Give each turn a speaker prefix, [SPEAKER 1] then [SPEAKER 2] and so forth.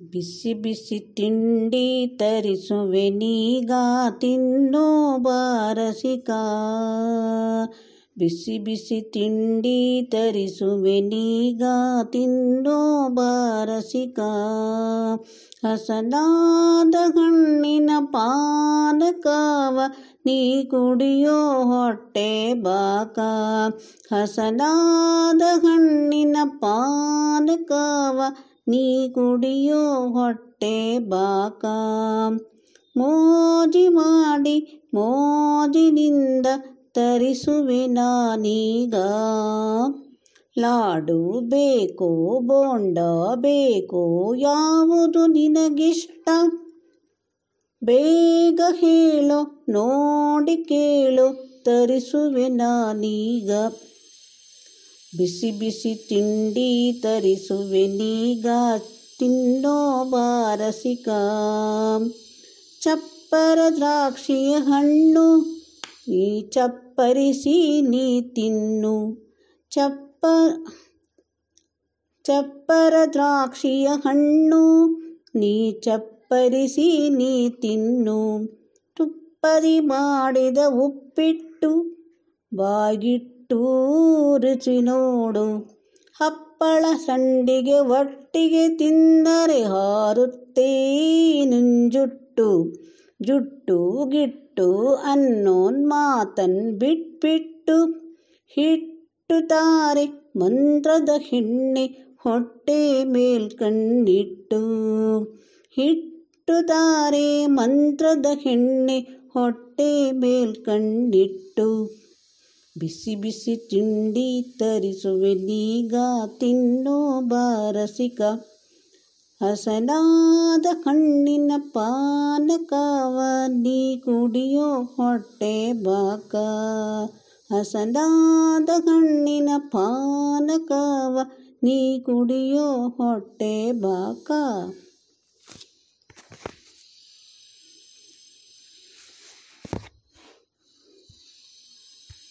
[SPEAKER 1] ಬಿಸಿ ಬಿಸಿ ತಿಂಡಿ ತರಿಸುವೆ ನೀಗ ತಿನ್ನೋ ಬಾರಸಿಕ ಬಿಸಿ ಬಿಸಿ ತಿಂಡಿ ತರಿಸುವೆ ನೀಗ ತಿನ್ನೋ ಬಾರಸಿಕ ಹಸನಾದ ಹಣ್ಣಿನ ಪಾನಕವ ನೀ ಕುಡಿಯೋ ಹೊಟ್ಟೆ ಬಾಕ ಹಸನಾದ ಹಣ್ಣಿನ ಪಾನಕವ ನೀ ಕುಡಿಯೋ ಹೊಟ್ಟೆ ಬಾಕ. ಮೋಜಿ ಮಾಡಿ ಮೋಜಿನಿಂದ ತರಿಸುವೆ ನಾನೀಗ. ಲಾಡು ಬೇಕೋ, ಬೋಂಡ ಬೇಕೋ, ಯಾವುದು ನಿನಗಿಷ್ಟ? ಬೇಗ ಹೇಳು, ನೋಡಿ ಕೇಳು, ತರಿಸುವೆ ನಾನೀಗ. ಬಿಸಿ ಬಿಸಿ ತಿಂಡಿ ತರಿಸುವೆ ನೀಗ, ತಿನ್ನೋ ಬಾರಸಿಕ. ಚಪ್ಪರ ದ್ರಾಕ್ಷಿಯ ಹಣ್ಣು, ನೀ ಚಪ್ಪರಿಸಿ ನೀ ತಿನ್ನು. ಚಪ್ಪ ಚಪ್ಪರ ದ್ರಾಕ್ಷಿಯ ಹಣ್ಣು, ನೀ ಚಪ್ಪರಿಸಿ ನೀ ತಿನ್ನು. ತುಪ್ಪದಿ ಮಾಡಿದ ಉಪ್ಪಿಟ್ಟು, ಬಾಗಿಟ್ಟು ರುಚಿ ನೋಡು. ಹಪ್ಪಳ ಸಂಡಿಗೆ ಒಟ್ಟಿಗೆ ತಿಂದರೆ ಹಾರುತ್ತೆ ನುಂಜುಟ್ಟು. ಜುಟ್ಟು, ಗಿಟ್ಟು ಅನ್ನೋನ್ ಮಾತನ್ ಬಿಟ್ಬಿಟ್ಟು ಹಿಟ್ಟು ತಾರೆ ಮಂತ್ರದ ಹೆಣ್ಣೆ ಹೊಟ್ಟೆ ಮೇಲ್ಕಂಡಿಟ್ಟು ಕಣ್ಣಿಟ್ಟು. ಹಿಟ್ಟುತ್ತಾರೆ ಮಂತ್ರದ ಹೆಣ್ಣೆ ಹೊಟ್ಟೆ ಮೇಲ್ಕಂಡಿಟ್ಟು ಬಿಸಿ ಬಿಸಿ ತಿಂಡಿ ತರಿಸುವೆ, ನೀಗ ತಿನ್ನೋ ಬಾರಸಿಕ. ಹಸನಾದ ಕಣ್ಣಿನ ಪಾನಕವ, ನೀ ಕುಡಿಯೋ ಹೊಟ್ಟೆ ಬಾಕ. ಹಸನಾದ ಕಣ್ಣಿನ ಪಾನಕವ, ನೀ ಕುಡಿಯೋ ಹೊಟ್ಟೆ ಬಾಕ.